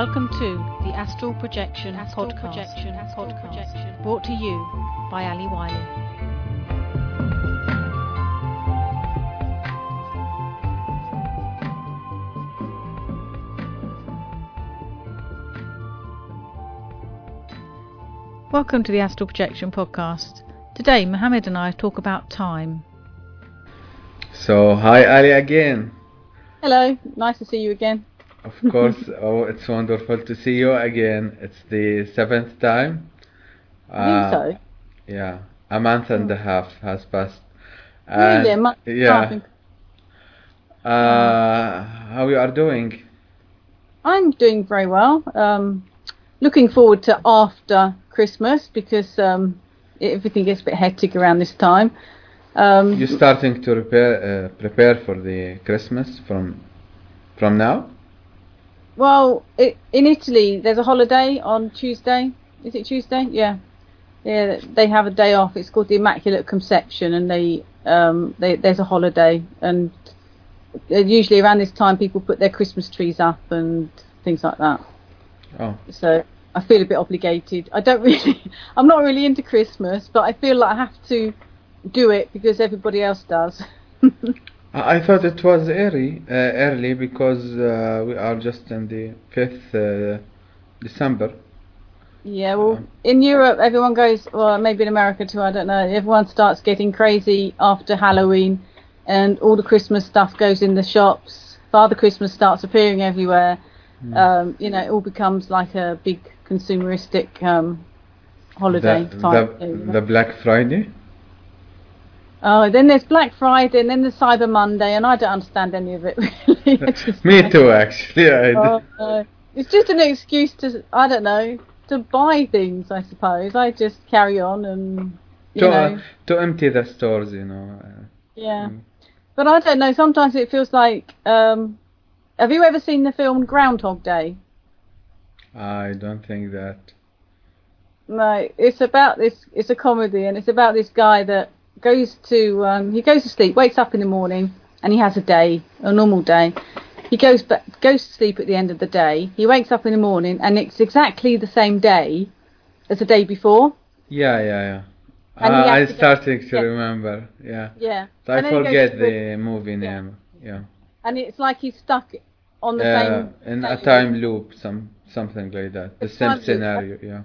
Welcome to the Astral Projection Astral podcast, Projection podcast podcast. brought to you by Ali Wiley. Welcome to the Astral Projection podcast. Today, Mohammed and I talk about time. So, hi Ali again. Hello, nice to see you again. Of course, oh, it's wonderful to see you again. It's the seventh time. Think so. Yeah, a month and a half has passed. Really, a month and Yeah. Uh, how you are doing? I'm doing very well. Um, looking forward to after Christmas because um, everything gets a bit hectic around this time. Um, You starting to prepare uh, prepare for the Christmas from from now? Well, it, in Italy, there's a holiday on Tuesday. Is it Tuesday? Yeah. Yeah, they have a day off. It's called the Immaculate Conception, and they, um, they there's a holiday, and uh, usually around this time, people put their Christmas trees up and things like that. Oh, so I feel a bit obligated. I don't really, I'm not really into Christmas, but I feel like I have to do it because everybody else does. I I thought it was early, uh, early because uh, we are just in the fifth uh, December. yeah, well, in Europe, everyone goes, well, maybe in America too, I don't know. Everyone starts getting crazy after Halloween, and all the Christmas stuff goes in the shops. Father Christmas starts appearing everywhere. Um, you know, it all becomes like a big consumeristic um, holiday the, type. the, thing. the Black Friday. Oh, then there's Black Friday, and then there's Cyber Monday, and I don't understand any of it really. Me too, actually. Oh, no. It's just an excuse to, I don't know, to buy things. I suppose I just carry on and you to, know, uh, to empty the stores, you know. uh, yeah. mm. But I don't know. Sometimes it feels like. Um, have you ever seen the film Groundhog Day? I don't think that. No, it's about this. It's a comedy, and it's about this guy that goes to. Um, he goes to sleep, wakes up in the morning, and he has a day, a normal day. He goes ba- goes to sleep at the end of the day. He wakes up in the morning, and it's exactly the same day as the day before. Yeah, yeah, yeah. Uh, he has I to to yeah. remember. Yeah. Yeah. So I forget the movie name. Yeah. And it's like he's stuck on the Uh, same. in a time loop, some something like that. The It's same time loop. scenario. Yeah.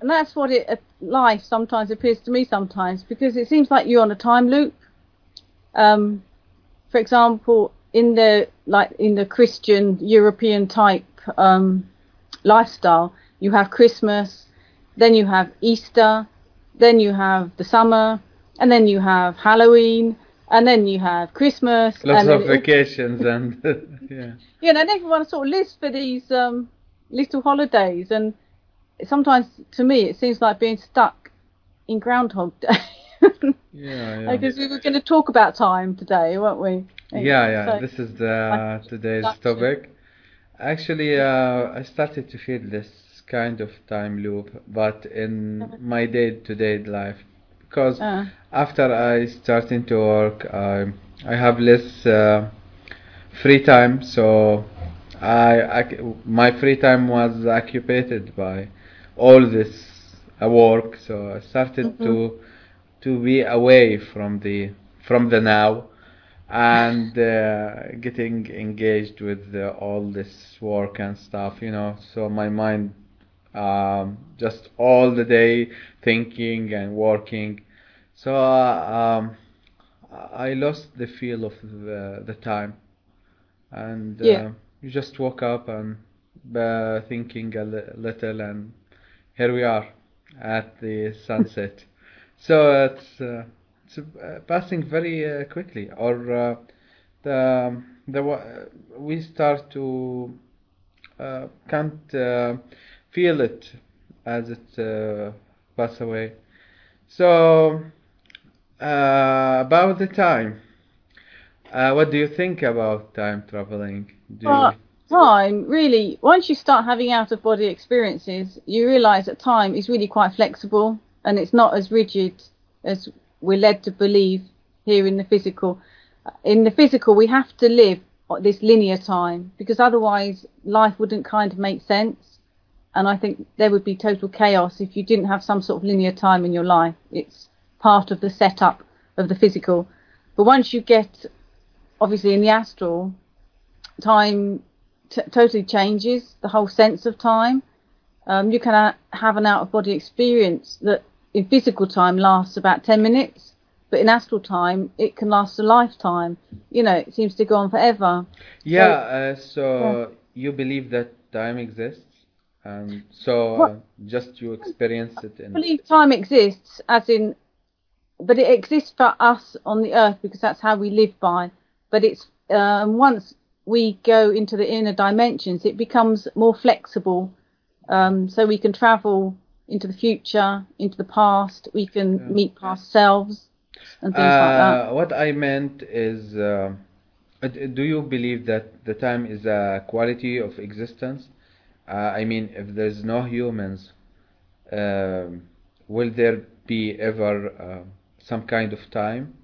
And that's what it uh, life sometimes appears to me sometimes because it seems like you're on a time loop. Um, for example, in the like in the Christian European type um, lifestyle, you have Christmas, then you have Easter, then you have the summer, and then you have Halloween, and then you have Christmas. Lots and of vacations and yeah. know, and everyone sort of lives for these um, little holidays, and sometimes to me it seems like being stuck in Groundhog Day. Yeah, yeah. Because we were going to talk about time today, weren't we? Yeah, yeah. So- this is the today's Gotcha. topic. Actually, uh, I started to feel this kind of time loop, but in my day-to-day life, because Uh, after I starting to work, I I have less uh, free time, so I, I my free time was occupied by all this uh, work. So I started to to be away from the from the now and uh, getting engaged with uh, all this work and stuff, you know. So my mind um, just all the day thinking and working. So uh, um, I lost the feel of the, the time, and uh, Yeah. you just woke up and uh, thinking a li- little, and here we are at the sunset. so it's uh, it's uh, passing very uh, quickly, or uh, the the wa- we start to uh, can't uh, feel it as it uh, pass away. So uh, about the time, uh, what do you think about time traveling? Do you, time really once you start having out of body experiences you realize that time is really quite flexible and it's not as rigid as we're led to believe here in the physical in the physical we have to live this linear time because otherwise life wouldn't kind of make sense. And I think there would be total chaos if you didn't have some sort of linear time in your life. It's part of the setup of the physical. But once you get, obviously, in the astral, time t- totally changes the whole sense of time. Um, you can ha- have an out of body experience that in physical time lasts about 10 minutes, but in astral time it can last a lifetime. You know, it seems to go on forever. Yeah, uh, so you believe that time exists, and so uh, just you experience it I believe time exists, as in, but it exists for us on the earth because that's how we live by. But it's um, once we go into the inner dimensions, it becomes more flexible. Um, so we can travel into the future, into the past. We can Yeah. meet past selves and things like that. Uh, what I meant is, uh, uh, do you believe that the time is a quality of existence? Uh, I mean, if there's no humans, um, will there be ever uh, some kind of time?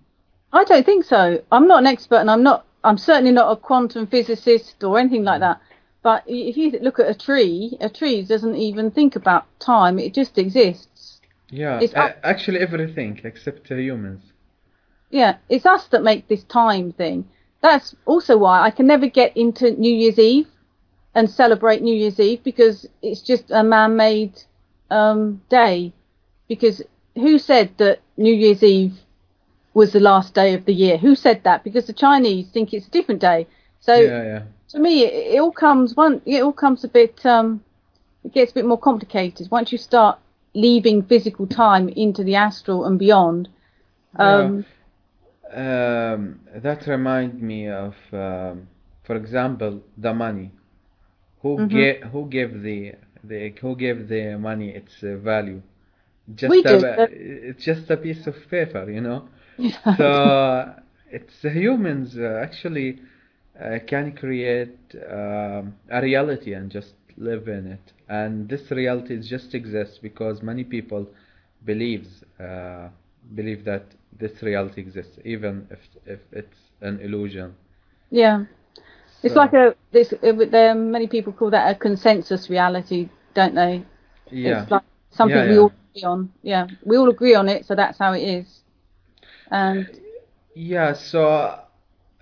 I don't think so. I'm not an expert, and I'm not. I'm certainly not a quantum physicist or anything like that. But if you look at a tree, a tree doesn't even think about time. It just exists. Yeah, It's uh, actually everything except humans. Yeah, it's us that make this time thing. That's also why I can never get into New Year's Eve and celebrate New Year's Eve because it's just a man-made um, day. Because who said that New Year's Eve was the last day of the year? Who said that? Because the Chinese think it's a different day. So yeah, yeah. to me, it, it all comes one. It all comes a bit. Um, it gets a bit more complicated once you start leaving physical time into the astral and beyond. Um, Um, that reminds me of, um, for example, the money. Who Mhm. gave who gave the the who gave the money its uh, value? Just We a, did, it's just a piece of paper, you know. So it's the humans uh, actually uh, can create um, a reality and just live in it, and this reality just exists because many people believes uh, believe that this reality exists, even if if it's an illusion. yeah, it's like a. This. uh, There many people call that a consensus reality, don't they? yeah. It's like something Yeah, we all agree on. Yeah, we all agree on it, so that's how it is. And Yeah, so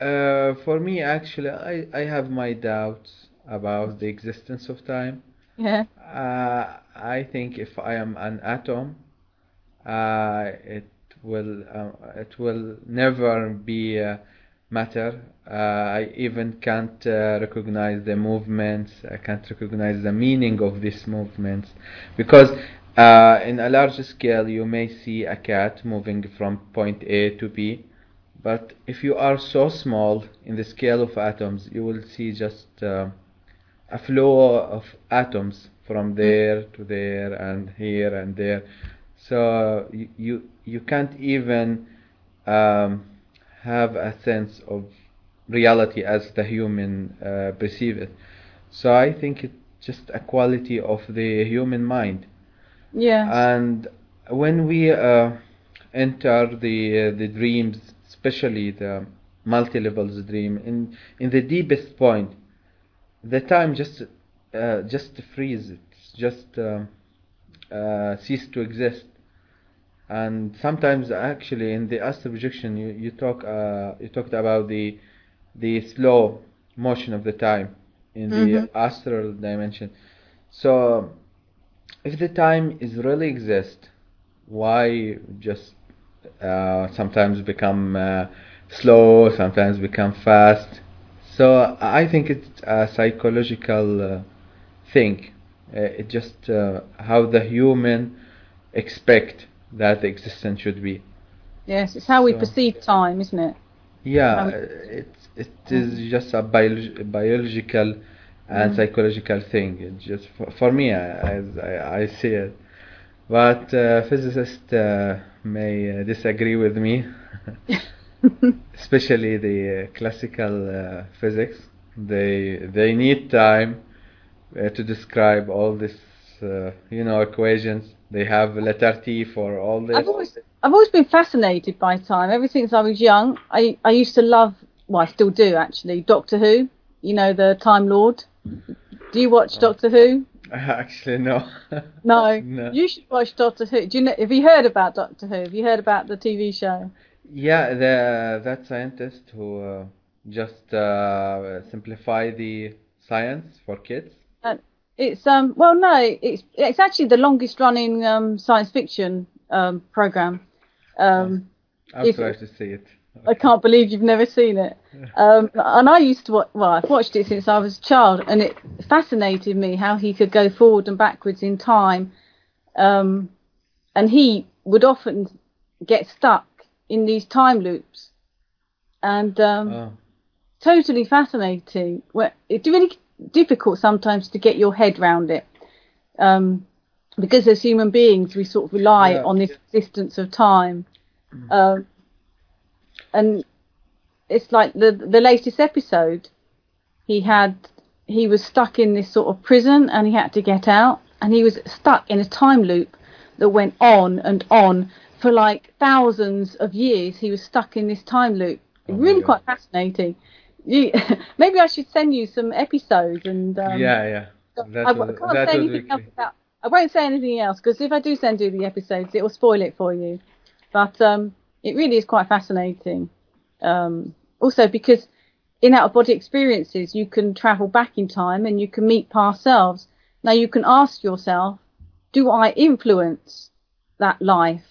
uh, for me, actually, I, I have my doubts about the existence of time. yeah, Uh, I think if I am an atom, uh, it will uh, it will never be uh, matter. Uh, I even can't uh, recognize the movements. I can't recognize the meaning of these movements because uh, in a large scale you may see a cat moving from point A to B, but if you are so small in the scale of atoms, you will see just uh, a flow of atoms from there to there and here and there. So you you, you can't even um, have a sense of reality as the human uh, perceive it. So I think it's just a quality of the human mind. Yeah, And when we uh, enter the uh, the dreams, especially the multi levels dream, in in the deepest point, the time just uh, just freeze. It's just um, uh, cease to exist. And sometimes, actually, in the astral projection, you you talk uh, you talked about the the slow motion of the time in Mhm. the astral dimension. So if the time is really exist, why just uh, sometimes become uh, slow, sometimes become fast? So I think it's a psychological uh, thing. Uh, it just uh, how the human expect that the existence should be. yes. It's how we perceive time, isn't it? Yeah, Um, uh, it it is just a biolog- biological and Mm. psychological thing. It just for, for me, I, as I, I see it. But uh, physicists uh, may uh, disagree with me, especially the uh, classical uh, physics. They they need time uh, to describe all this, uh, you know, equations. They have letter T for all this. I've always I've always been fascinated by time. Ever since I was young, I I used to love well, I still do actually. Doctor Who, you know, the Time Lord. Do you watch Doctor Who? Actually, no. No. No. You should watch Doctor Who. Do you know? Have you heard about Doctor Who? Have you heard about the TV show? yeah, the that scientist who uh, just uh, simplify the science for kids. It's um well no it's it's actually the longest running um science fiction um program. Um I'll If- try to see it. I can't believe you've never seen it. Um and I used to watch well I've watched it since I was a child and it fascinated me how he could go forward and backwards in time. Um and he would often get stuck in these time loops. And um Oh, totally fascinating. Well, It's really difficult sometimes to get your head round it, um, because as human beings we sort of rely Yeah. on this existence of time, um, and it's like the the latest episode. He had he was stuck in this sort of prison and he had to get out, and he was stuck in a time loop that went on and on for like thousands of years. He was stuck in this time loop. Oh really quite fascinating. You, maybe I should send you some episodes and um, yeah, yeah. That I, can't say anything else about. I won't say anything else because if I do send you the episodes, it will spoil it for you. But um, it really is quite fascinating. Um, also, because in out of body experiences, you can travel back in time and you can meet past selves. Now, you can ask yourself, do I influence that life?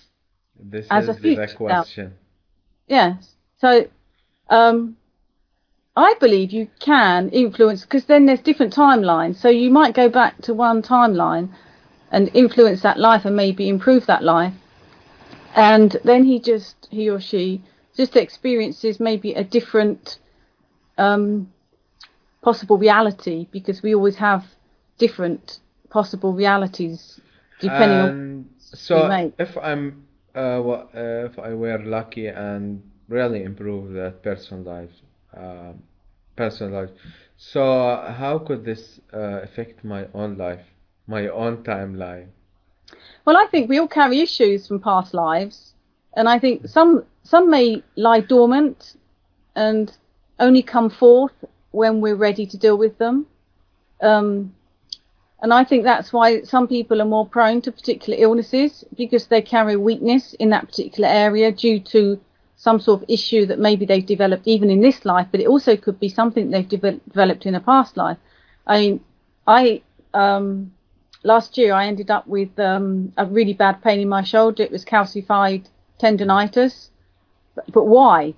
This as a the future self. question. Yes. So, um, I believe you can influence because then there's different timelines. So you might go back to one timeline and influence that life and maybe improve that life. And then he just, he or she, just experiences maybe a different um, possible reality because we always have different possible realities depending on. and so if I'm uh, wa- uh, if I were lucky and really improve that person life, uh, personal life. So how could this uh, affect my own life, my own timeline? Well, I think we all carry issues from past lives, and I think some some may lie dormant and only come forth when we're ready to deal with them. Um, and I think that's why some people are more prone to particular illnesses because they carry weakness in that particular area due to some sort of issue that maybe they've developed even in this life, but it also could be something they've deve- developed in a past life. I mean, I um, last year I ended up with um, a really bad pain in my shoulder. It was calcified tendonitis. But, but why?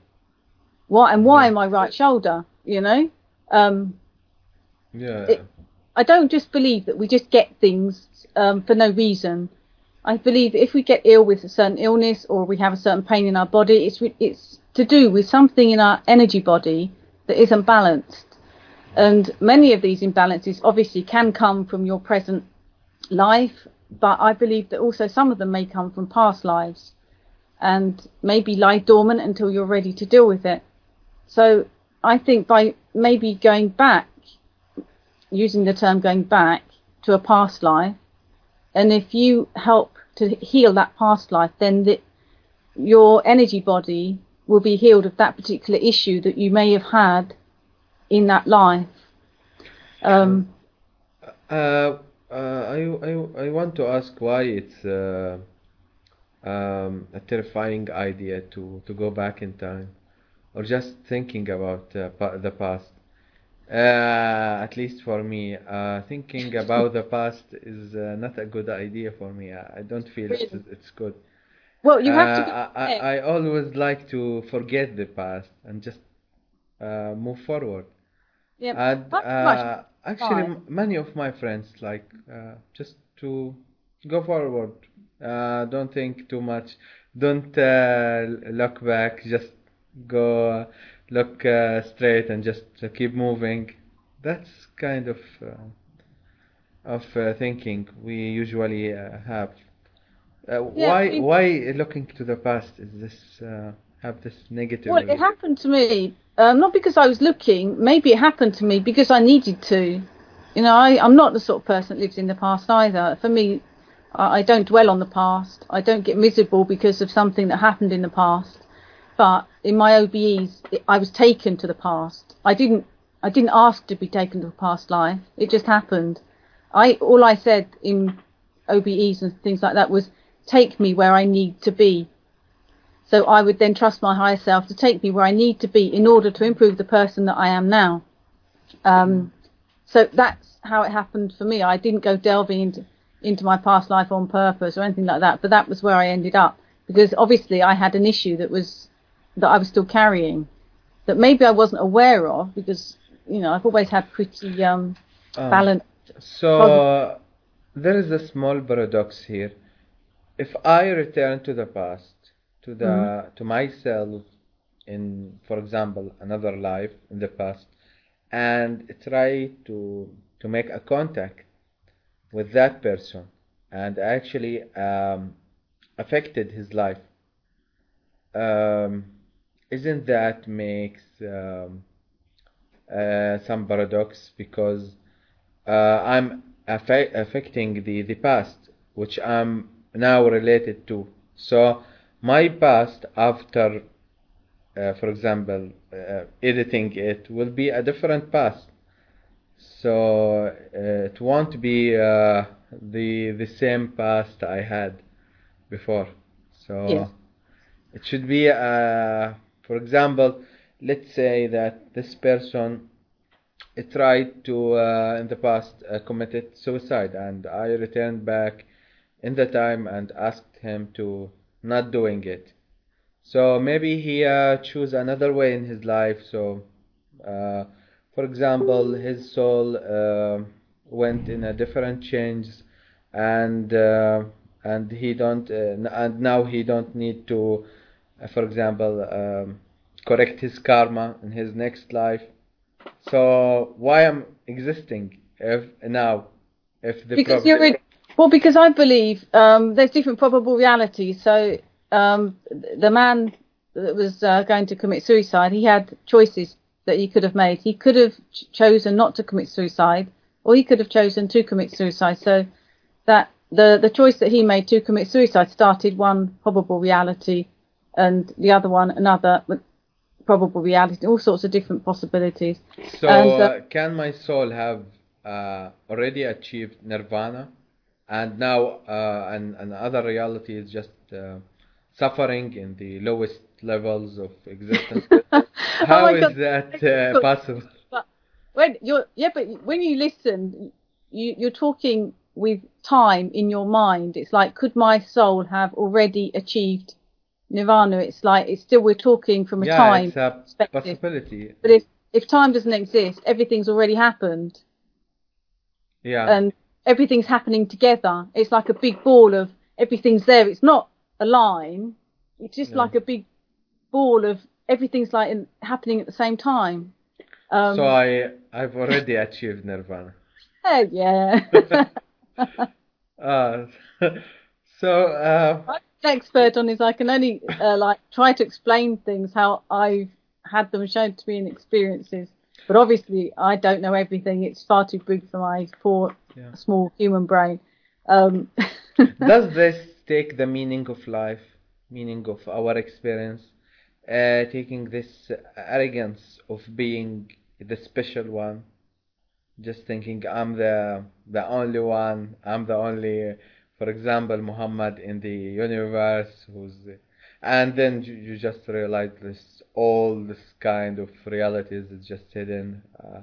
Why and why in my right shoulder? You know, um, Yeah. It- I don't just believe that we just get things um, for no reason. I believe if we get ill with a certain illness or we have a certain pain in our body, it's it's to do with something in our energy body that isn't balanced. And many of these imbalances obviously can come from your present life, but I believe that also some of them may come from past lives and maybe lie dormant until you're ready to deal with it. So I think by maybe going back, using the term going back to a past life, and if you help to heal that past life, then the, your energy body will be healed of that particular issue that you may have had in that life. Um, Uh, uh, I, I, I want to ask why it's uh, um, a terrifying idea to, to go back in time or just thinking about uh, pa- the past. Uh, at least for me, uh, thinking about the past is uh, not a good idea for me. I, I don't feel it's, Really? it's good. well, you have to. I. I, I always like to forget the past and just uh, move forward. Yeah, And uh, actually, m- many of my friends like uh, just to go forward. Uh, don't think too much. Don't uh, look back. Just go uh, look uh, straight and just uh, keep moving. That's kind of uh, of uh, thinking we usually uh, have. Uh, Yeah, why why looking to the past is this uh, have this negative? Well, it happened to me, um, not because I was looking, maybe it happened to me because I needed to. You know, I, I'm not the sort of person that lives in the past either. For me, I, I don't dwell on the past. I don't get miserable because of something that happened in the past. but in my OBEs, it, I was taken to the past. I didn't. I didn't ask to be taken to a past life. It just happened. I all I said in OBEs and things like that was take me where I need to be. So I would then trust my higher self to take me where I need to be in order to improve the person that I am now. Um, so that's how it happened for me. I didn't go delving into into my past life on purpose or anything like that, but that was where I ended up because obviously I had an issue that was that I was still carrying that maybe I wasn't aware of because you know I've always had pretty um, Um, balanced. So uh, there is a small paradox here. If I return to the past, to the Mhm. to myself in, for example, another life in the past, and try to to make a contact with that person, and actually um, affected his life, um, isn't that makes um, uh, some paradox because uh, I'm affe- affecting the, the past, which I'm now related to. So my past, after, uh, for example, uh, editing it, will be a different past. So uh, it won't be uh, the the same past I had before. So Yes. it should be, uh, for example, let's say that this person tried to uh, in the past uh, committed suicide and I returned back in the time and asked him to not doing it. So maybe he uh, choose another way in his life. So uh, for example his soul uh, went in a different change, and uh, and he don't uh, and now he don't need to uh, for example um, correct his karma in his next life. So why I'm existing if now if the because prob- you're well because I believe um, there's different probable realities. So um, the man that was uh, going to commit suicide, he had choices that he could have made. He could have ch- chosen not to commit suicide, or he could have chosen to commit suicide. So that the the choice that he made to commit suicide started one probable reality, and the other one another probable reality. All sorts of different possibilities. So, And, uh, uh, can my soul have uh, already achieved nirvana, and now uh, and another reality is just uh, suffering in the lowest levels of existence? Oh How my is God. that uh, possible? But when you're yeah, but when you listen, you you're talking with time in your mind. It's like, could my soul have already achieved nirvana? It's like it's still we're talking from a yeah, time it's a perspective. possibility. But if if time doesn't exist, everything's already happened, Yeah, and everything's happening together. It's like a big ball of everything's there. It's not a line. It's just No. like a big ball of everything's like in, happening at the same time. Um, so I I've already achieved nirvana. Oh yeah. Uh, so uh, I'm an expert on this. I can only uh, like try to explain things how I've had them shown to me in experiences. But obviously, I don't know everything. It's far too big for my poor, Yeah. small human brain. Um, Does this take the meaning of life, meaning of our experience, uh, taking this arrogance of being the special one, just thinking I'm the the only one, I'm the only, for example, Muhammad in the universe, who's, and then you, you just realize this all this kind of realities is just hidden, uh,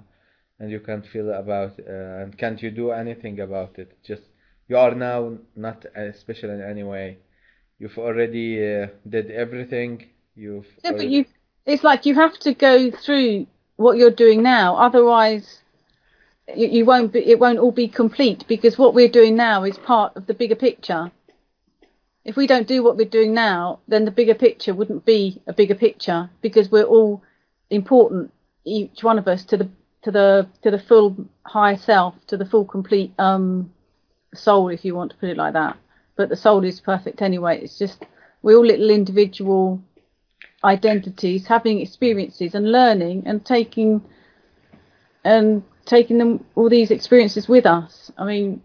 and you can't feel about, uh, and can't you do anything about it? Just you are now not uh, special in any way. You've already uh, did everything. You've yeah, but you, it's like you have to go through what you're doing now. Otherwise, you, you won't be. It won't all be complete because what we're doing now is part of the bigger picture. If we don't do what we're doing now, then the bigger picture wouldn't be a bigger picture because we're all important, each one of us, to the to the to the full higher self, to the full complete um soul, if you want to put it like that. But the soul is perfect anyway. It's just we're all little individual identities, having experiences and learning and taking and taking them all these experiences with us. I mean,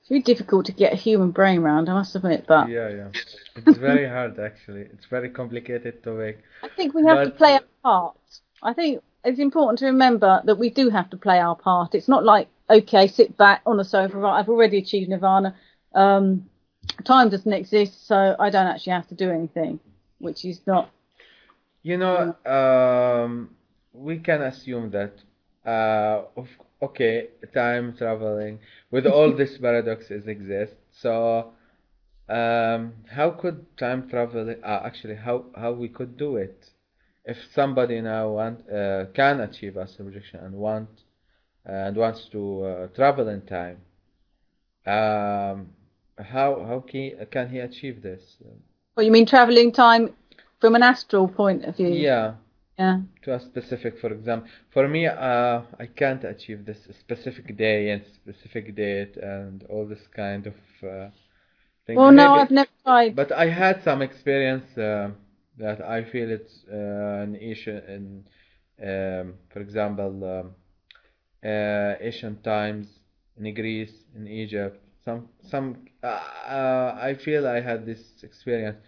It's really difficult to get a human brain round, I must admit, but Yeah, yeah. It's very hard actually. It's very complicated to make. I think we have to play our part. I think it's important to remember that we do have to play our part. It's not like, okay, sit back on the sofa, right, I've already achieved nirvana. Um, time doesn't exist, so I don't actually have to do anything, which is not. You know, um, we can assume that, uh, of, okay, time traveling with all these paradoxes exist. So, um, how could time travel? Uh, actually, how how we could do it? If somebody now want uh, can achieve astral projection and want and wants to uh, travel in time, um, how how can can he achieve this? What you mean, travelling time from an astral point of view? Yeah. Yeah. to a specific for example for me uh, i can't achieve this specific day and specific date and all this kind of uh, things Well, no, Maybe- I've never tried. but i had some experience uh, that i feel it's uh, an issue in um, for example um, uh, asian times in greece in egypt some some uh, i feel i had this experience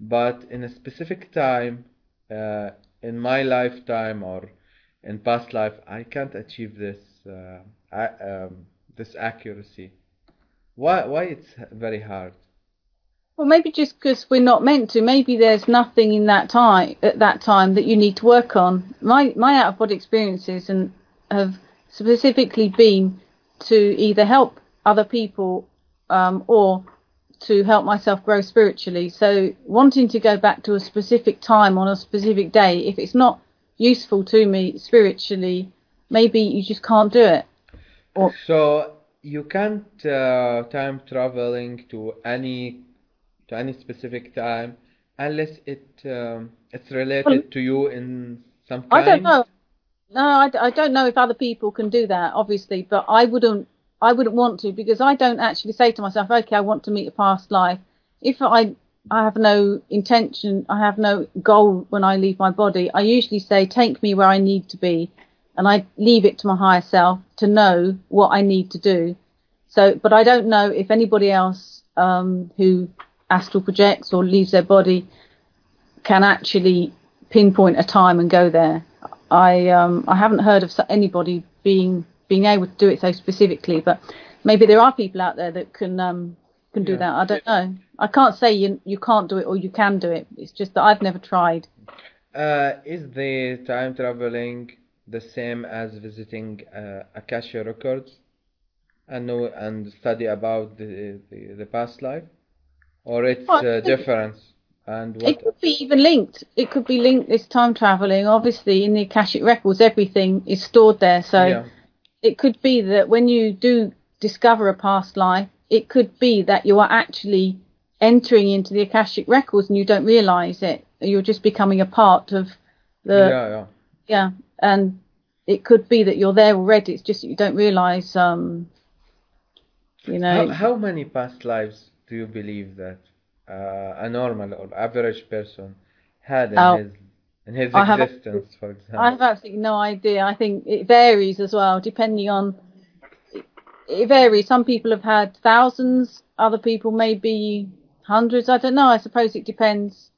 but in a specific time in my lifetime or in past life i can't achieve this uh, um, this accuracy. Why why it's very hard Well, maybe just because we're not meant to. Maybe there's nothing in that time at that time that you need to work on. My my out of body experiences and have specifically been to either help other people um, or to help myself grow spiritually. So wanting to go back to a specific time on a specific day, if it's not useful to me spiritually, maybe you just can't do it. Or so you can't uh, time traveling to any to any specific time unless it um, it's related to you in some kind I don't know. No, I, I don't know if other people can do that, obviously, but I wouldn't. I wouldn't want to because I don't actually say to myself, "Okay, I want to meet a past life." If I I have no intention, I have no goal when I leave my body. I usually say, "Take me where I need to be," and I leave it to my higher self to know what I need to do. So, but I don't know if anybody else um, who astral projects or leaves their body can actually pinpoint a time and go there. I um, I haven't heard of anybody being being able to do it so specifically, but maybe there are people out there that can um, can do Yeah. that. I don't know. I can't say you you can't do it or you can do it. It's just that I've never tried. Uh, is the time traveling the same as visiting uh, Akasha records and know and study about the the, the past life, or it's Well, uh, different? And It could be even linked. It could be linked this time traveling. Obviously, in the Akashic records, everything is stored there. So yeah. it could be that when you do discover a past life, it could be that you are actually entering into the Akashic records and you don't realize it. You're just becoming a part of the yeah, yeah. yeah, and it could be that you're there already. It's just that you don't realize, um, you know. How, how many past lives do you believe that uh, a normal or average person had in Oh. his in his I have- existence, for example? I have absolutely no idea. I think it varies as well, depending on. It varies. Some people have had thousands. Other people maybe hundreds. I don't know. I suppose it depends.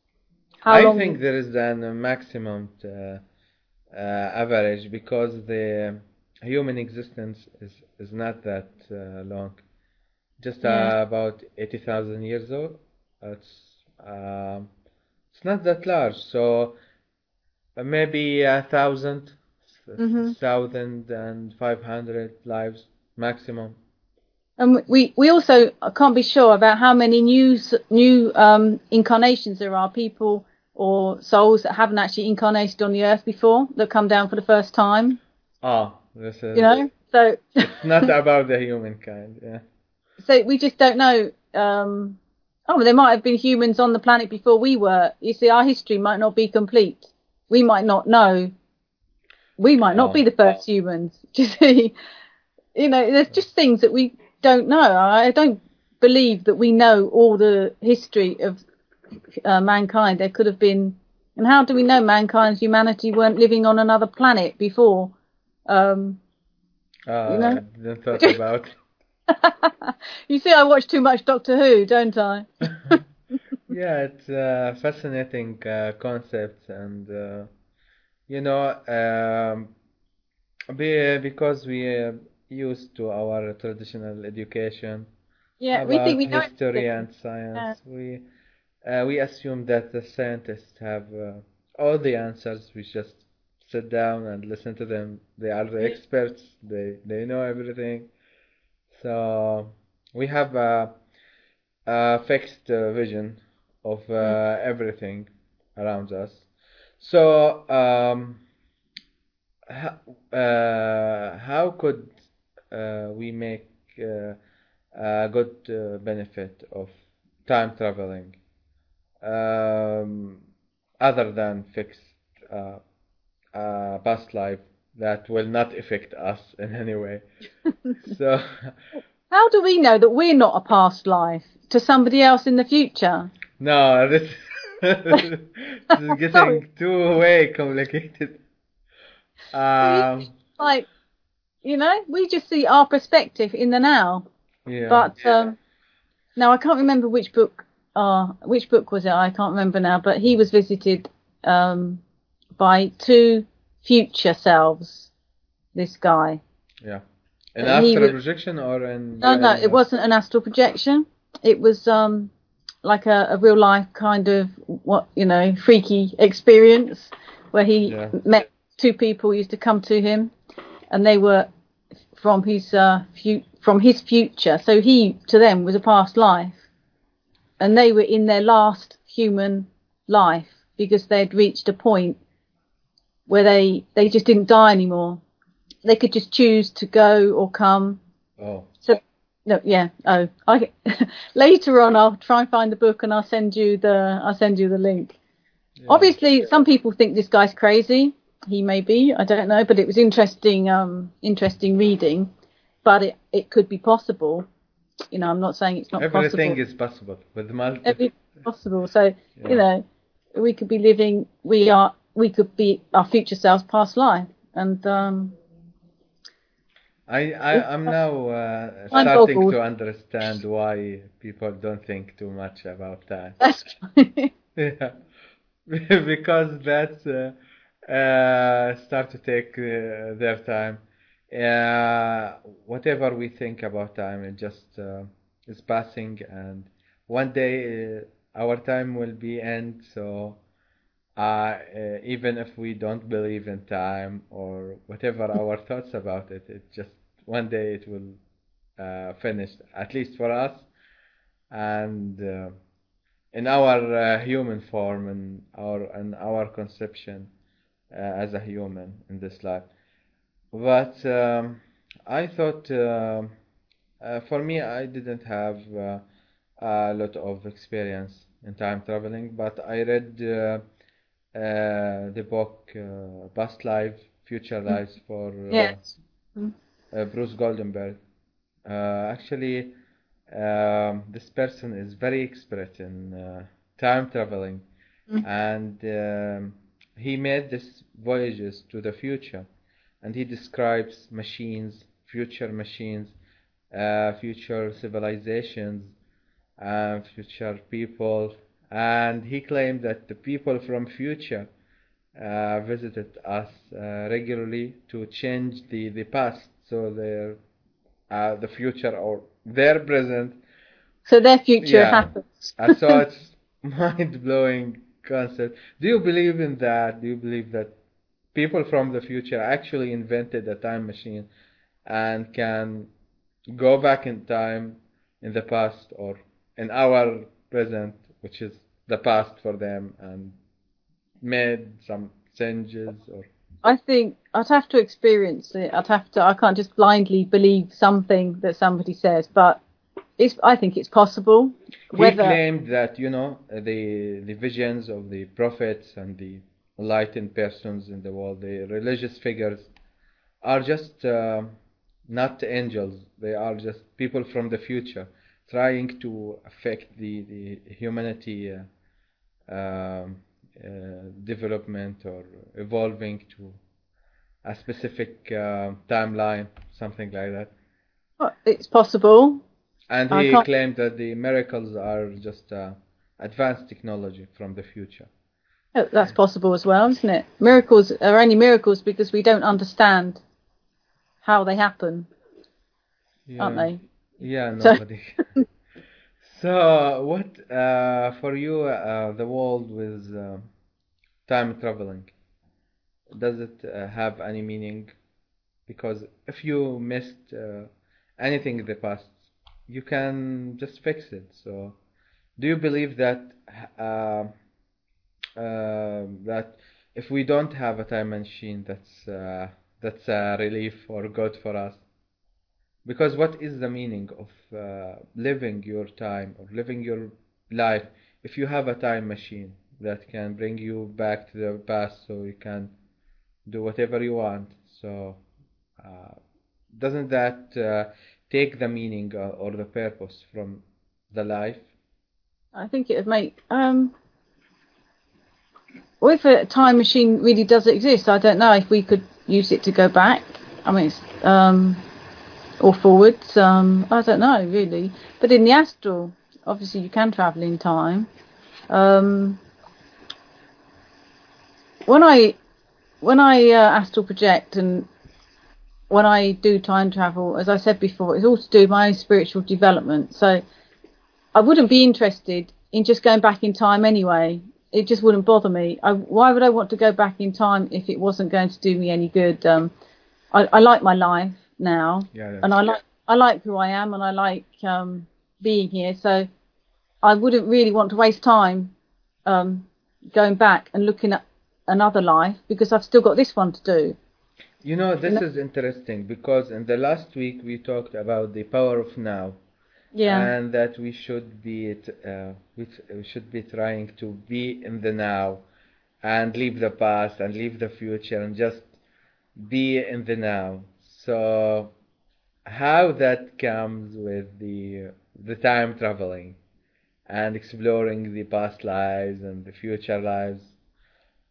How I long? think there is an uh, maximum uh, uh, average because the human existence is, is not that uh, long, just uh, Yeah. about eighty thousand years old. It's um, it's not that large, so uh, maybe a thousand, Mhm. thousand and five hundred lives maximum. And we we also can't be sure about how many new new um, incarnations there are. People or souls that haven't actually incarnated on the earth before that come down for the first time. Ah, this is You know, so it's not about the humankind. Yeah. So we just don't know. Um, oh, there might have been humans on the planet before we were. You see, our history might not be complete. We might not know. We might not Oh. be the first humans. Do you see? You know, there's just things that we don't know. I don't believe that we know all the history of uh, mankind. There could have been, and how do we know mankind's humanity weren't living on another planet before? Um, Uh, You know? I didn't thought about. you see, I watch too much Doctor Who, don't I? yeah, it's a fascinating uh, concept, and uh, you know, um, be, because we are used to our traditional education Yeah, we think we know history and science, we uh, we assume that the scientists have uh, all the answers. We just sit down and listen to them. They are the experts. They they know everything. So we have a, a fixed uh, vision of uh, Mm. everything around us. So um, how, uh, how could uh, we make uh, a good uh, benefit of time traveling um, other than fixed uh, uh, past life that will not affect us in any way? so. How do we know that we're not a past life to somebody else in the future? No, this, this is getting too way complicated. Um, Like, you know, we just see our perspective in the now. yeah. But um, now I can't remember which book. Uh, which book was it? I can't remember now. But he was visited um, by two future selves. This guy. yeah. But he astral projection or in? No, no, it wasn't an astral projection. It was um like a, a real life kind of what you know freaky experience where he Yeah. met two people used to come to him, and they were from his uh fu- from his future. So he to them was a past life, and they were in their last human life because they'd reached a point where they they just didn't die anymore. They could just choose to go or come Oh, so no, yeah. Oh, I later on I'll try and find the book and I'll send you the I'll send you the link. yeah. Obviously, some people think this guy's crazy. He may be. I don't know, but it was interesting. Um, interesting reading. But it it could be possible. You know, I'm not saying it's not Everything possible. is possible with multiple. Everything's possible. So Yeah. you know, we could be living. We are. We could be our future selves, past life, and um, I, I I'm now uh, starting boggled. to understand why people don't think too much about that. that's Yeah, because that's uh, uh, start to take uh, their time. Uh, whatever we think about time, it just uh, is passing, and one day uh, our time will be end. So uh, uh, even if we don't believe in time or whatever our thoughts about it, it just one day it will uh, finish. At least for us, and. Uh, in our uh, human form and our and our conception uh, as a human in this life. But um, I thought, uh, for me, I didn't have a lot of experience in time traveling, but I read the book uh, Past Life, Future Lives for uh, yes. uh, Bruce Goldenberg. Uh, actually, um, this person is very expert in uh, time traveling, Mm. and um, he made these voyages to the future, and he describes machines, future machines, uh, future civilizations, uh, future people, and he claimed that the people from future uh, visited us uh, regularly to change the, the past so their uh, the future or their present So their future Yeah. happens. I saw it's mind blowing concept. Do you believe in that? Do you believe that people from the future actually invented a time machine and can go back in time in the past or in our present, which is the past for them, and made some changes or I think I'd have to experience it. I'd have to. I can't just blindly believe something that somebody says, but it's. I think it's possible. He Whether claimed that you know the the visions of the prophets and the enlightened persons in the world, the religious figures, are just uh, not angels. They are just people from the future trying to affect the the humanity uh, um, uh, development or evolving to a specific uh, timeline, something like that. Well, It's possible. And he claimed that the miracles are just uh, advanced technology from the future. Oh, That's possible as well, isn't it? Miracles are only miracles because we don't understand how they happen, Yeah. aren't they? Yeah, nobody. so, what uh, for you, uh, the world with uh, time traveling? Does it uh, have any meaning? Because if you missed uh, anything in the past, you can just fix it. So, do you believe that uh, uh, that if we don't have a time machine, that's uh, that's a relief or good for us? Because what is the meaning of uh, living your time or living your life if you have a time machine that can bring you back to the past so you can do whatever you want? So, uh, doesn't that uh, take the meaning uh, or the purpose from the life? I think it would make. Um, well, if a time machine really does exist, I don't know if we could use it to go back. I mean, um, or forwards. Um, I don't know really. But in the astral, obviously, you can travel in time. Um, when I when I uh, astral project and when I do time travel, as I said before, it's all to do with my own spiritual development. So I wouldn't be interested in just going back in time anyway. It just wouldn't bother me. I, why would I want to go back in time if it wasn't going to do me any good? Um, I, I like my life now, Yeah, and I like I like who I am, and I like um, being here. So I wouldn't really want to waste time um, going back and looking at another life because I've still got this one to do. You know, this is interesting because in the last week we talked about the power of now. Yeah. and that we should be uh, we, we should be trying to be in the now and leave the past and leave the future and just be in the now so how that comes with the the time traveling and exploring the past lives and the future lives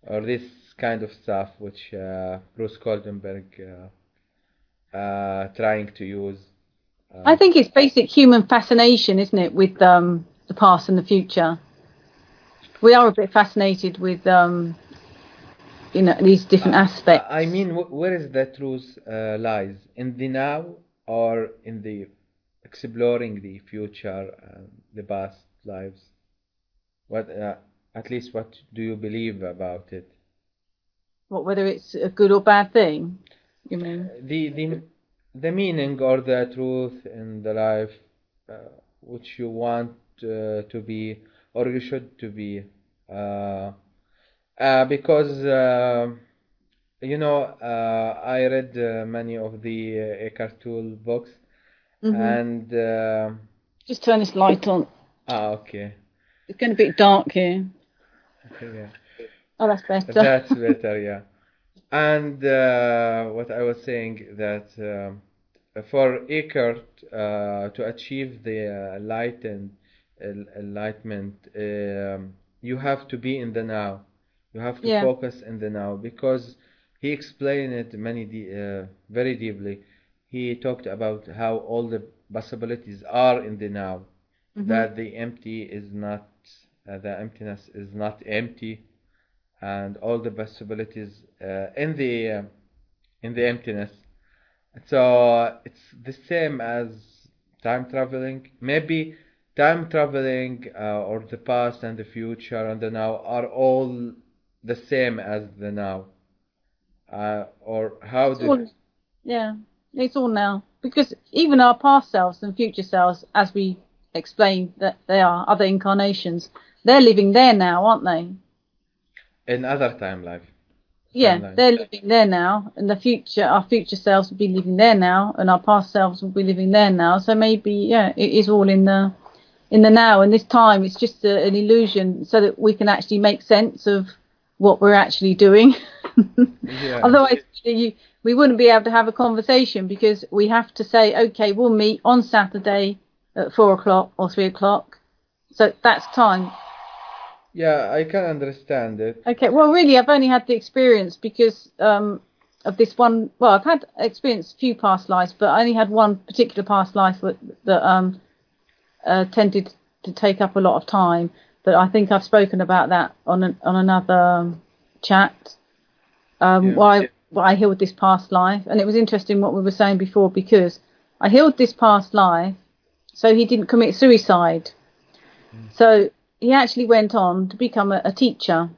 or this kind of stuff which uh, Bruce Goldberg uh, uh, trying to use uh, I think it's basic human fascination, isn't it, with um, the past and the future. We are a bit fascinated with, um, you know, these different aspects. I mean, where is the truth uh, lies? In the now or in the exploring the future and the past lives? What, uh, at least, what do you believe about it? what whether it's a good or bad thing? You mean? The the the meaning or the truth in the life uh, which you want uh, to be or you should to be, uh, because. Uh, you know, uh, I read uh, many of the uh, Eckhart Tolle books, Mhm. and uh, Just turn this light on. ah, okay, It's getting a bit dark here. yeah, Oh, that's better. that's better, yeah. And uh, what I was saying that um, for Eckhart uh, to achieve the uh, enlightened en- enlightenment, um, you have to be in the now. You have to Yeah. focus in the now because he explained it many de- uh, very deeply. He talked about how all the possibilities are in the now. Mhm. That the empty is not, uh, the emptiness is not empty, and all the possibilities uh, in the uh, in the emptiness. So it's the same as time traveling. Maybe time traveling uh, or the past and the future and the now are all the same as the now. Uh, or how It's do all, yeah, it's all now because even our past selves and future selves, as we explained that they are other incarnations, they're living there now, aren't they? in other time life? Yeah, Timeline. they're living there now, and the future, our future selves will be living there now, and our past selves will be living there now. So maybe, yeah, it is all in the in the now, and this time it's just a, an illusion, so that we can actually make sense of what we're actually doing. Yeah. Otherwise, you, we wouldn't be able to have a conversation because we have to say, okay, we'll meet on Saturday at four o'clock or three o'clock. So that's time. Yeah, I can understand it. Okay, well, really, I've only had the experience because um, of this one. Well, I've had experienced a few past lives, but I only had one particular past life that, that um, uh, tended to take up a lot of time. But I think I've spoken about that on an, on another um, chat. Um, Yeah. why why I healed this past life, and it was interesting what we were saying before because I healed this past life, so he didn't commit suicide. So he actually went on to become a, a teacher.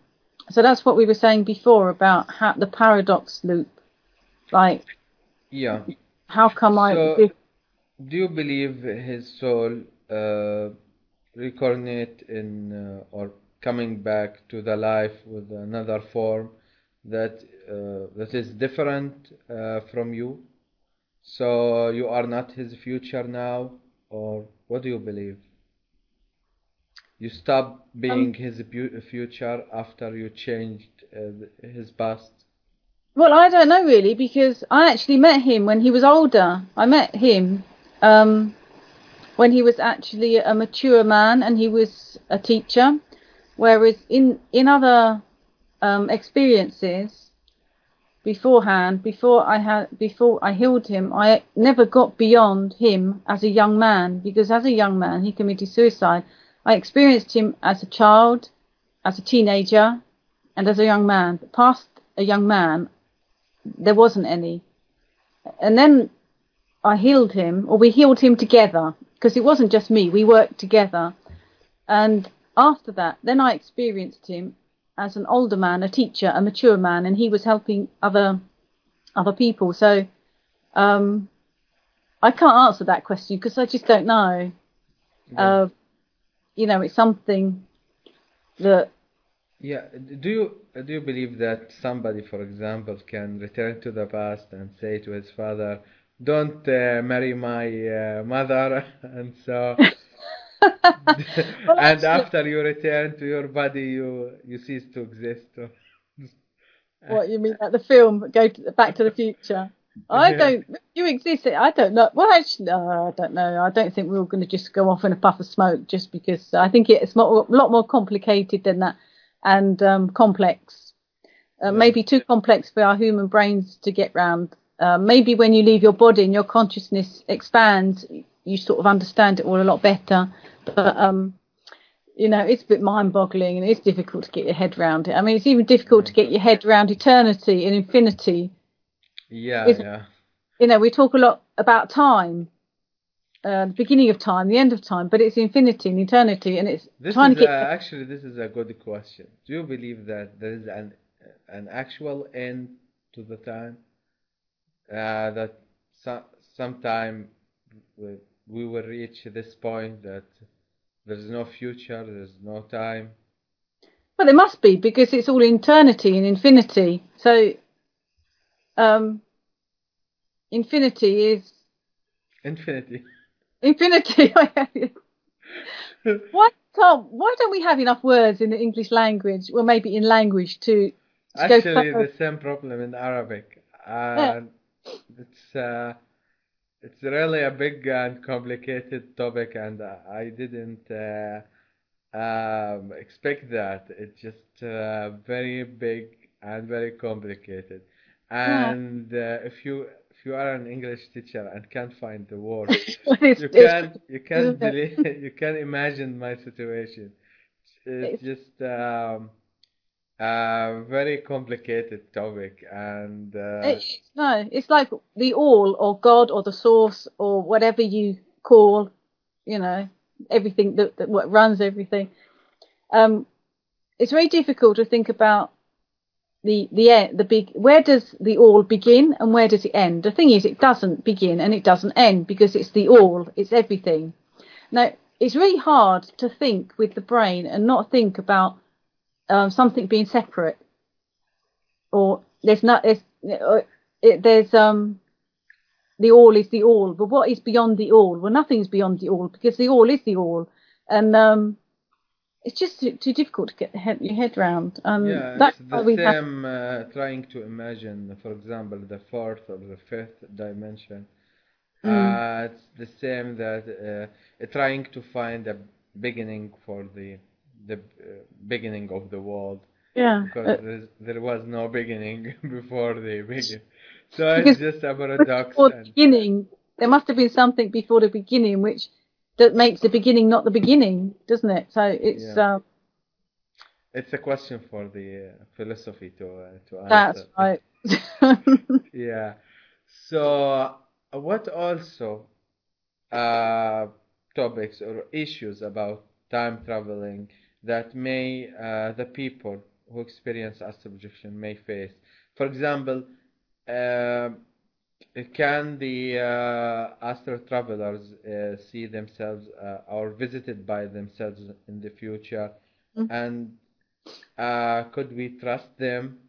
So that's what we were saying before about how the paradox loop. Like, Yeah. how come I? Do you believe his soul uh, reincarnate in uh, or coming back to the life with another form that uh, that is different uh, from you? So you are not his future now, or what do you believe? You stop being his pu- future after you changed uh, his past. Well, I don't know really because I actually met him when he was older. I met him um, when he was actually a mature man and he was a teacher, whereas in in other um, experiences beforehand, before I had before I healed him, I never got beyond him as a young man because as a young man he committed suicide. I experienced him as a child, as a teenager, and as a young man. But past a young man, there wasn't any. And then I healed him, or we healed him together, because it wasn't just me, we worked together. And after that, then I experienced him as an older man, a teacher, a mature man, and he was helping other other people. So um, I can't answer that question because I just don't know. Uh, you know, it's something that Yeah. Do you do you believe that somebody, for example, can return to the past and say to his father, "Don't uh, marry my uh, mother," and so, and actually- after you return to your body, you you cease to exist. What you mean like the film Go to, Back to the Future? I Yeah. don't. You exist. I don't know. Well, actually, no, I don't know. I don't think we're going to just go off in a puff of smoke just because I think it's a lot more complicated than that and um, complex. Uh, Maybe too complex for our human brains to get round. Uh, maybe when you leave your body and your consciousness expands, you sort of understand it all a lot better. But um, you know, it's a bit mind-boggling and it's difficult to get your head around it. I mean, it's even difficult to get your head around eternity and infinity. Yeah, yeah, You know, we talk a lot about time, uh, the beginning of time, the end of time, but it's infinity and eternity, and it's This trying is to get. uh, actually this is a good question. Do you believe that there is an an actual end to the time? Uh, that some sometime we, will reach this point that there's no future, there's no time. Well, there must be because it's all eternity and infinity. So, um, infinity is Infinity. infinity. why can't? Why don't we have enough words in the English language, or maybe in language, to, to Actually, the same problem in Arabic. Uh, It's uh, it's really a big and complicated topic, and I didn't uh, um, expect that. It's just uh, very big and very complicated. And uh, if you if you are an English teacher and can't find the word, you can you can believe, you can imagine my situation. It's It's- just um, a very complicated topic, and uh, It's, no, it's like the all or God or the source or whatever you call, you know, everything that, that what runs everything. Um, it's very difficult to think about the the the big. Where does the all begin and where does it end? The thing is, it doesn't begin and it doesn't end because it's the all. It's everything. Now, it's really hard to think with the brain and not think about um, something being separate or there's not there's it, there's um the all is the all but what is beyond the all well nothing's beyond the all because the all is the all and um it's just too, too difficult to get head, your head round um yeah, that's it's the we have same. Uh, trying to imagine, for example, the fourth or the fifth dimension. Mm. Uh, it's the same that uh, trying to find a beginning for the the uh, beginning of the world. Yeah. because Uh, there was no beginning before the beginning. So it's just a paradox. before the beginning, there must have been something before the beginning which that makes the beginning not the beginning, doesn't it? So it's Yeah. um, It's a question for the uh, philosophy to uh, to answer. that's right. Yeah. So, uh, what also uh, topics or issues about time traveling that may uh, the people who experience astral projection may face? For example, uh, can the uh, astral travelers uh, see themselves uh, or visited by themselves in the future? Mhm. And uh, could we trust them,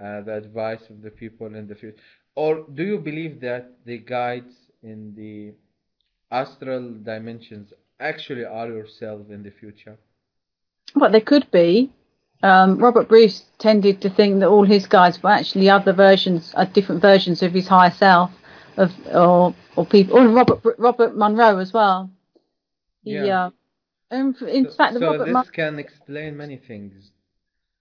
uh, the advice of the people in the future? Or do you believe that the guides in the astral dimensions actually are yourself in the future? What they could be. Um, Robert Bruce tended to think that all his guides were actually other versions, uh, different versions of his higher self, of or or people. Or Robert Robert Monroe as well. He, Yeah. uh, in, in so fact, the so Robert this Mon- can explain many things.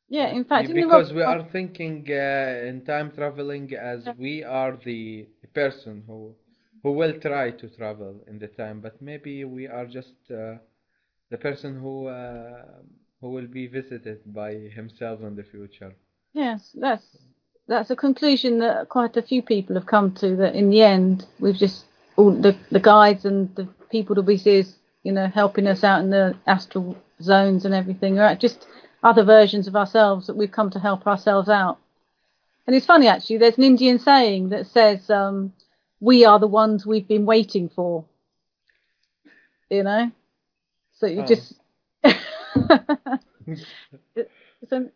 yeah, in fact, because we are thinking uh, in time traveling as Yeah. we are the person who who will try to travel in the time, but maybe we are just uh, the person who uh, who will be visited by himself in the future. Yes, that's that's a conclusion that quite a few people have come to. That in the end, we've just all the the guides and the people that we see as you know helping us out in the astral zones and everything are just other versions of ourselves that we've come to help ourselves out. And it's funny actually. There's an Indian saying that says, um, "We are the ones we've been waiting for." You know, so you Oh. just. it's an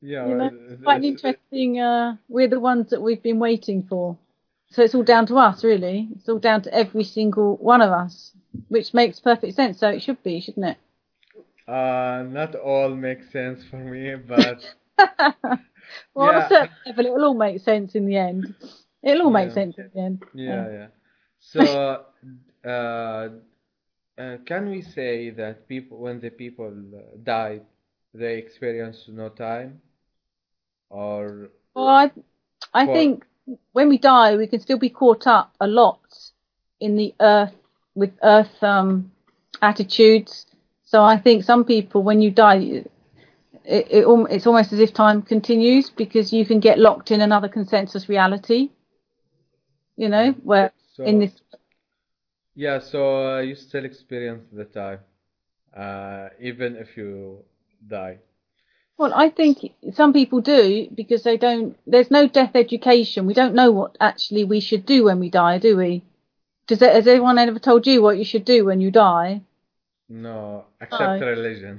Yeah, you know, quite an interesting. Uh, we're the ones that we've been waiting for. So it's all down to us, really. It's all down to every single one of us, which makes perfect sense. So it should be, shouldn't it? Uh, not all makes sense for me, but well, on a certain level, it'll all make sense in the end. It'll all make sense in the end. yeah, yeah. So, uh, uh, can we say that people, when the people uh, died, they experience no time, or Well, I, I think when we die, we can still be caught up a lot in the earth with earth um, attitudes. So I think some people, when you die, it, it, it's almost as if time continues because you can get locked in another consensus reality. You know, where so? in this Yeah, so uh, you still experience the time, uh, even if you die. Well, I think some people do because they don't. There's no death education. We don't know what actually we should do when we die, do we? Does has anyone ever told you what you should do when you die? No, except Oh. religion.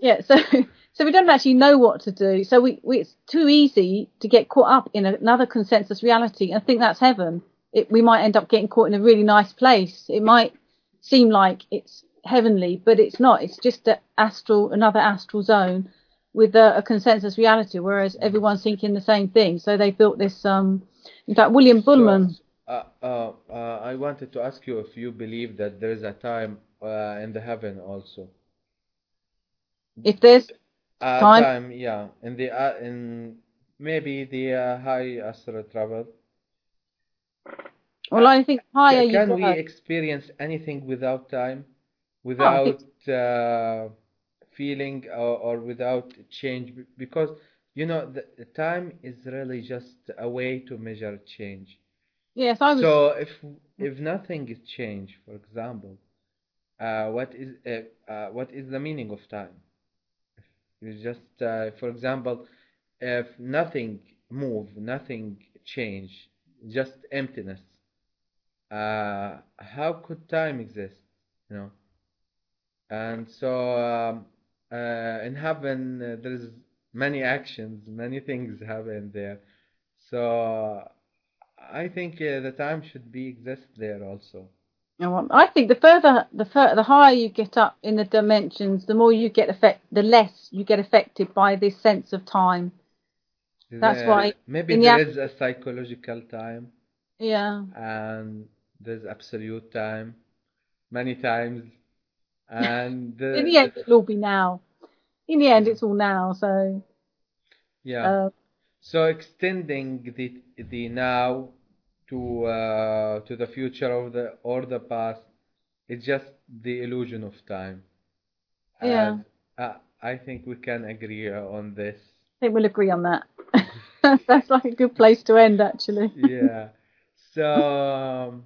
Yeah, so so we don't actually know what to do. So we, we it's too easy to get caught up in another consensus reality and think that's heaven. It, we might end up getting caught in a really nice place. It might seem like it's heavenly, but it's not. It's just a astral, another astral zone with a, a consensus reality, whereas everyone's thinking the same thing. So they built this. Um, in fact, William Buhlman. So, uh, uh, uh, I wanted to ask you if you believe that there is a time uh, in the heaven also. if there's Uh, Time? time, yeah, in the uh, in maybe the uh, high astral travel. Well, I think higher Can, you we go. experience anything without time, without uh, feeling or, or without change? Because you know, the, the time is really just a way to measure change. Yes, I was. So if if nothing is changed, for example, uh, what is uh, uh, what is the meaning of time? It's just, uh, for example, if nothing move, nothing change, just emptiness. Uh, how could time exist? You know. And so um, uh, in heaven, uh, there's many actions, many things happen there. So I think uh, the time should be exist there also. You know what, I think the further, the fur, the higher you get up in the dimensions, the more you get affect, the less you get affected by this sense of time. That's Uh, why maybe in the is a psychological time Yeah, and there's absolute time many times and the, in the end, it'll all be now. In the end, it's all now. So Yeah. Uh, so extending the the now to uh, to the future of the or the past is just the illusion of time. Yeah. And, uh, I think we can agree on this. I think we'll agree on that. That's like a good place to end, actually. yeah. So um,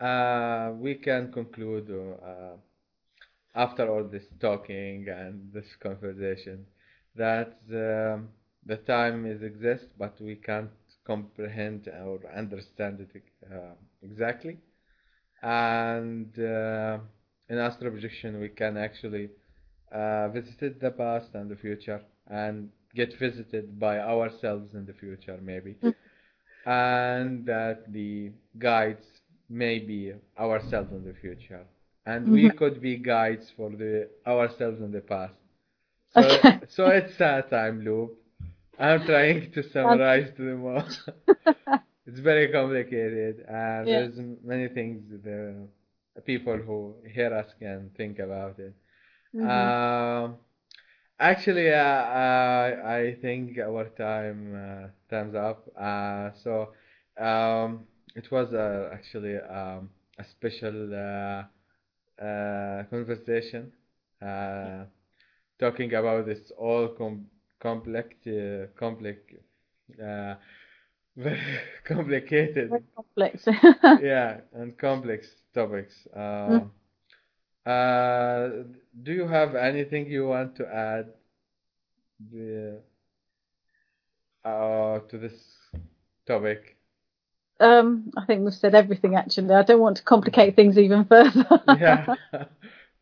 uh, we can conclude uh, after all this talking and this conversation that um, the time is exists, but we can't comprehend or understand it uh, exactly. And uh, in astral projection, we can actually uh, visit the past and the future and get visited by ourselves in the future, maybe. And that the guides may be ourselves in the future. And we could be guides for the ourselves in the past. So, Okay. so it's a time loop. I'm trying to summarize the all. it's very complicated, and Yeah. there's many things the people who hear us can think about it. Mm-hmm. Um, actually, uh, I I think our time uh, time's up. Uh, so um, it was uh, actually um, a special uh, uh, conversation uh, talking about this all com- complex, uh, complex, uh, very complicated Very complex. yeah, and complex topics. Um, uh, do you have anything you want to add the, uh, to this topic? Um, I think we've said everything, actually. I don't want to complicate things even further. yeah,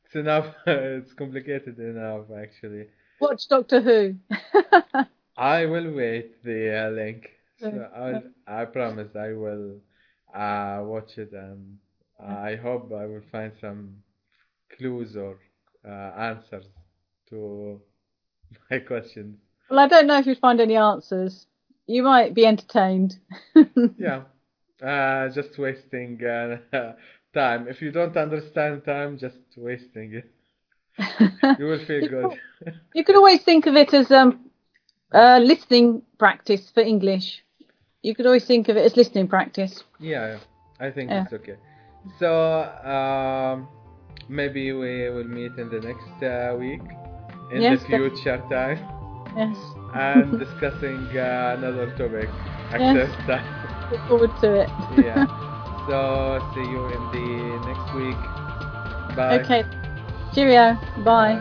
it's enough. it's complicated enough, actually. Watch Doctor Who. I will wait the uh, link. So I'll, I promise I will uh, watch it and I hope I will find some clues or uh, answers to my questions. well, I don't know if you'd find any answers. You might be entertained. Yeah, uh, just wasting uh, time. If you don't understand time, just wasting it. You will feel good. You could always think of it as um, uh, listening practice for English. You could always think of it as listening practice. Yeah, I think Yeah. it's okay. So um, maybe we will meet in the next uh, week in Yes, the future time Yes. and discussing uh, another topic. Yes. Time. Look forward to it. Yeah. so see you in the next week. Bye. Okay. Cheerio. Bye.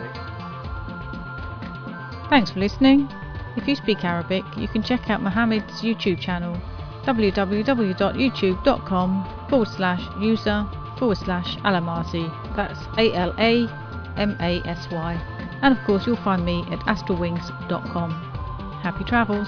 Thanks for listening. If you speak Arabic, you can check out Mohammed's YouTube channel www.youtube.com forward slash user forward slash Alamasy. That's A L A M A S Y. And of course, you'll find me at astralwings.com. Happy travels!